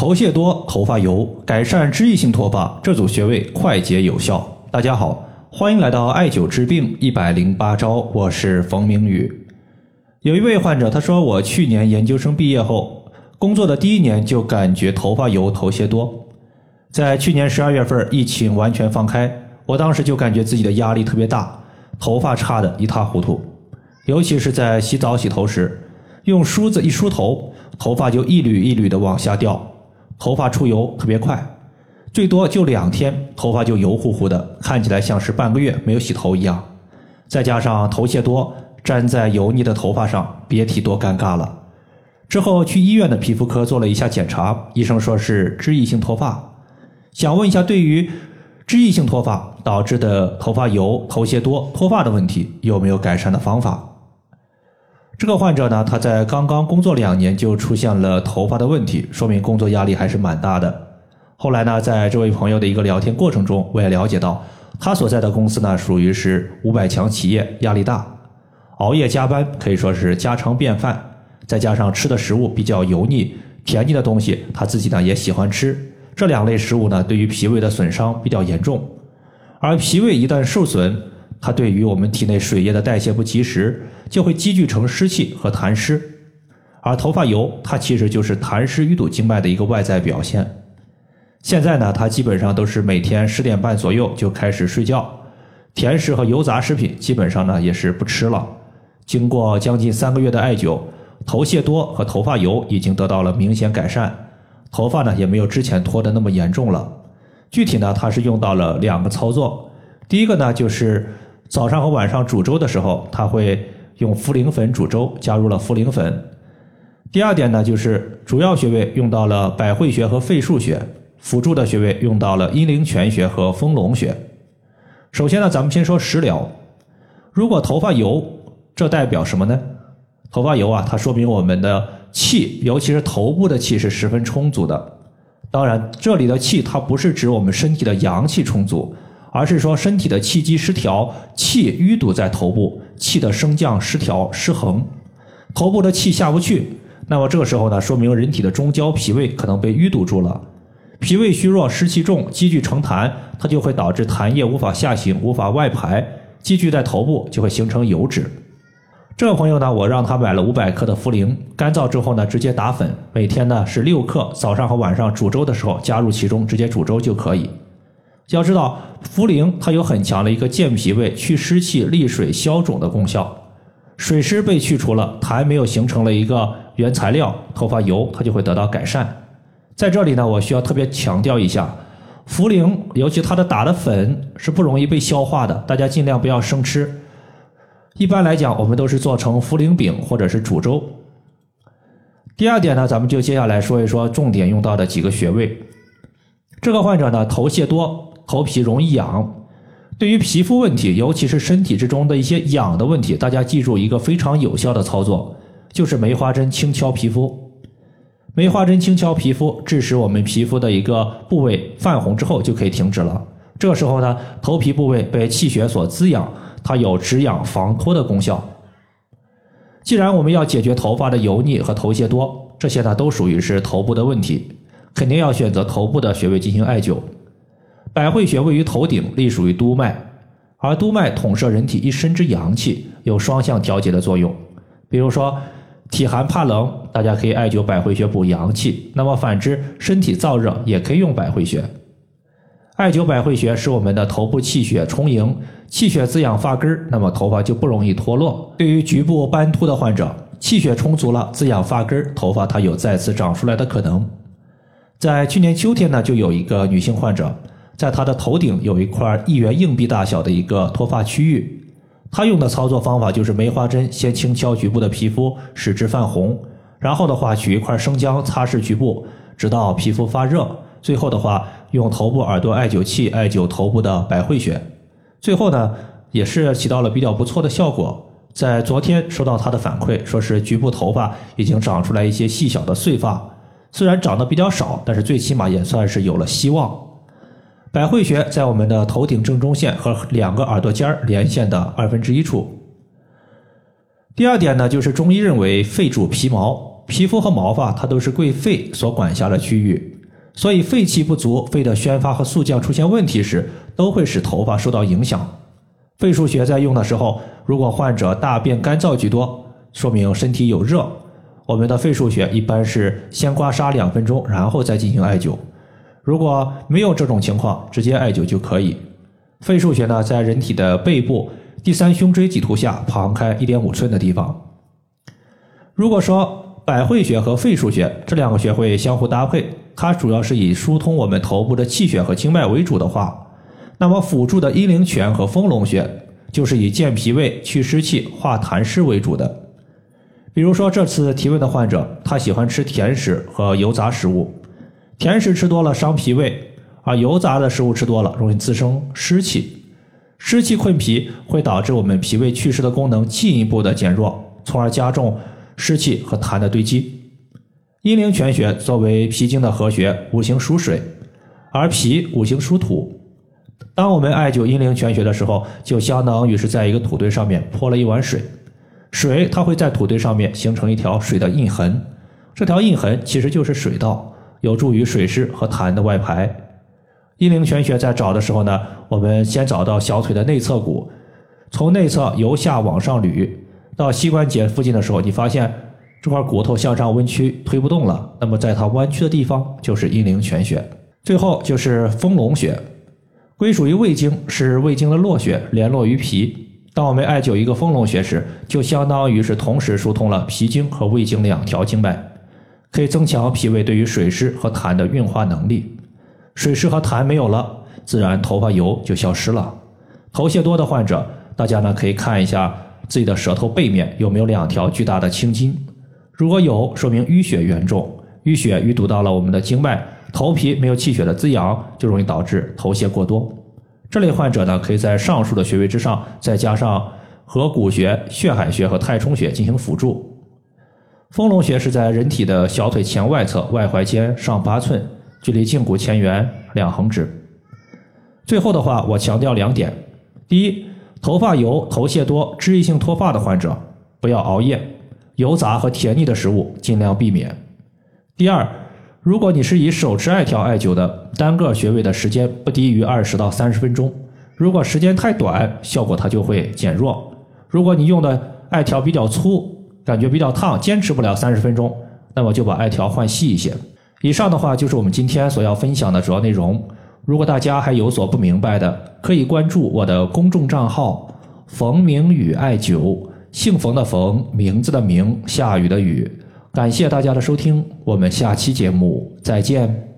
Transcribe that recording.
头屑多、头发油，改善脂溢性脱发，这组穴位快捷有效。大家好，欢迎来到艾灸治病一百零八招，我是冯明宇。有一位患者，他说我去年研究生毕业后，工作的第一年就感觉头发油、头屑多。在去年十二月份，疫情完全放开，我当时就感觉自己的压力特别大，头发差的一塌糊涂，尤其是在洗澡洗头时，用梳子一梳头，头发就一缕一缕的往下掉。头发出油特别快，最多就两天，头发就油乎乎的，看起来像是半个月没有洗头一样。再加上头屑多，粘在油腻的头发上，别提多尴尬了。之后去医院的皮肤科做了一下检查，医生说是脂溢性脱发。想问一下，对于脂溢性脱发导致的头发油、头屑多、脱发的问题，有没有改善的方法？这个患者呢，他在刚刚工作两年就出现了头发的问题，说明工作压力还是蛮大的。后来呢，在这位朋友的一个聊天过程中，我也了解到，他所在的公司呢属于是五百强企业，压力大，熬夜加班可以说是家常便饭。再加上吃的食物比较油腻、甜腻的东西，他自己呢也喜欢吃这两类食物呢，对于脾胃的损伤比较严重。而脾胃一旦受损，它对于我们体内水液的代谢不及时。就会积聚成湿气和痰湿，而头发油它其实就是痰湿淤堵经脉的一个外在表现。现在呢，他基本上都是每天十点半左右就开始睡觉，甜食和油炸食品基本上呢也是不吃了。经过将近三个月的艾灸，头屑多和头发油已经得到了明显改善，头发呢也没有之前脱的那么严重了。具体呢，他是用到了两个操作，第一个呢就是早上和晚上煮粥的时候，他会。用茯苓粉煮粥，加入了茯苓粉。第二点呢，就是主要穴位用到了百会穴和肺腧穴，辅助的穴位用到了阴陵泉穴和丰隆穴。首先呢，咱们先说食疗。如果头发油，这代表什么呢？头发油啊，它说明我们的气，尤其是头部的气是十分充足的。当然，这里的气它不是指我们身体的阳气充足。而是说身体的气机失调，气淤堵在头部，气的升降失调失衡，头部的气下不去。那么这个时候呢，说明人体的中焦脾胃可能被淤堵住了，脾胃虚弱，湿气重，积聚成痰，它就会导致痰液无法下行，无法外排，积聚在头部就会形成油脂。这个朋友呢，我让他买了五百克的茯苓，干燥之后呢，直接打粉，每天呢是六克，早上和晚上煮粥的时候加入其中，直接煮粥就可以。要知道，茯苓它有很强的一个健脾胃、去湿气、利水消肿的功效。水湿被去除了，痰没有形成了一个原材料，头发油它就会得到改善。在这里呢，我需要特别强调一下，茯苓尤其它的打的粉是不容易被消化的，大家尽量不要生吃。一般来讲，我们都是做成茯苓饼或者是煮粥。第二点呢，咱们就接下来说一说重点用到的几个穴位。这个患者呢，头屑多。头皮容易痒，对于皮肤问题，尤其是身体之中的一些痒的问题，大家记住一个非常有效的操作，就是梅花针轻敲皮肤。梅花针轻敲皮肤，致使我们皮肤的一个部位泛红之后，就可以停止了。这时候呢，头皮部位被气血所滋养，它有止痒防脱的功效。既然我们要解决头发的油腻和头屑多，这些呢都属于是头部的问题，肯定要选择头部的穴位进行艾灸。百会穴位于头顶，隶属于督脉，而督脉统摄人体一身之阳气，有双向调节的作用。比如说，体寒怕冷，大家可以艾灸百会穴补阳气；那么反之，身体燥热也可以用百会穴。艾灸百会穴使我们的头部气血充盈，气血滋养发根儿，那么头发就不容易脱落。对于局部斑秃的患者，气血充足了，滋养发根，头发它有再次长出来的可能。在去年秋天呢，就有一个女性患者。在他的头顶有一块一元硬币大小的一个脱发区域，他用的操作方法就是梅花针先轻敲局部的皮肤，使之泛红，然后的话取一块生姜擦拭局部，直到皮肤发热，最后的话用头部耳朵艾灸器艾灸头部的百会穴，最后呢也是起到了比较不错的效果。在昨天收到他的反馈，说是局部头发已经长出来一些细小的碎发，虽然长得比较少，但是最起码也算是有了希望。百会穴在我们的头顶正中线和两个耳朵尖连线的二分之一处。第二点呢，就是中医认为肺主皮毛，皮肤和毛发它都是归肺所管辖的区域，所以肺气不足、肺的宣发和肃降出现问题时，都会使头发受到影响。肺腧穴在用的时候，如果患者大便干燥居多，说明身体有热，我们的肺腧穴一般是先刮痧两分钟，然后再进行艾灸。如果没有这种情况，直接艾灸就可以。肺腧穴呢，在人体的背部第三胸椎棘突下旁开一点五寸的地方。如果说百会穴和肺腧穴这两个穴位相互搭配，它主要是以疏通我们头部的气血和经脉为主的话，那么辅助的阴陵泉和丰隆穴就是以健脾胃、祛湿气、化痰湿为主的。比如说这次提问的患者，他喜欢吃甜食和油炸食物，甜食吃多了伤脾胃。而油炸的食物吃多了，容易滋生湿气，湿气困脾会导致我们脾胃祛湿的功能进一步的减弱，从而加重湿气和痰的堆积。阴陵泉穴作为脾经的合穴，五行属水，而脾五行属土。当我们艾灸阴陵泉穴的时候，就相当于是在一个土堆上面泼了一碗水，水它会在土堆上面形成一条水的印痕，这条印痕其实就是水道，有助于水湿和痰的外排。阴陵泉穴在找的时候呢，我们先找到小腿的内侧骨，从内侧由下往上捋到膝关节附近的时候，你发现这块骨头向上弯曲推不动了，那么在它弯曲的地方就是阴陵泉穴。最后就是丰隆穴，归属于胃经，是胃经的络穴，联络于脾。当我们艾灸一个丰隆穴时，就相当于是同时疏通了脾经和胃经两条经脉，可以增强脾胃对于水湿和痰的运化能力。水湿和痰没有了，自然头发油就消失了。头屑多的患者，大家呢可以看一下自己的舌头背面有没有两条巨大的青筋，如果有，说明淤血严重，淤血淤堵到了我们的经脉，头皮没有气血的滋养，就容易导致头屑过多。这类患者呢，可以在上述的穴位之上再加上合谷穴、血海穴和太冲穴进行辅助。丰隆穴是在人体的小腿前外侧外踝尖上八寸。距离胫骨前缘两横指。最后的话，我强调两点：第一，头发油、头屑多、脂溢性脱发的患者不要熬夜，油炸和甜腻的食物尽量避免；第二，如果你是以手持艾条艾灸的，单个穴位的时间不低于二十到三十分钟。如果时间太短，效果它就会减弱。如果你用的艾条比较粗，感觉比较烫，坚持不了三十分钟，那么就把艾条换细一些。以上的话就是我们今天所要分享的主要内容。如果大家还有所不明白的，可以关注我的公众账号“冯明宇艾灸”，姓冯的冯，名字的名，下雨的雨。感谢大家的收听，我们下期节目再见。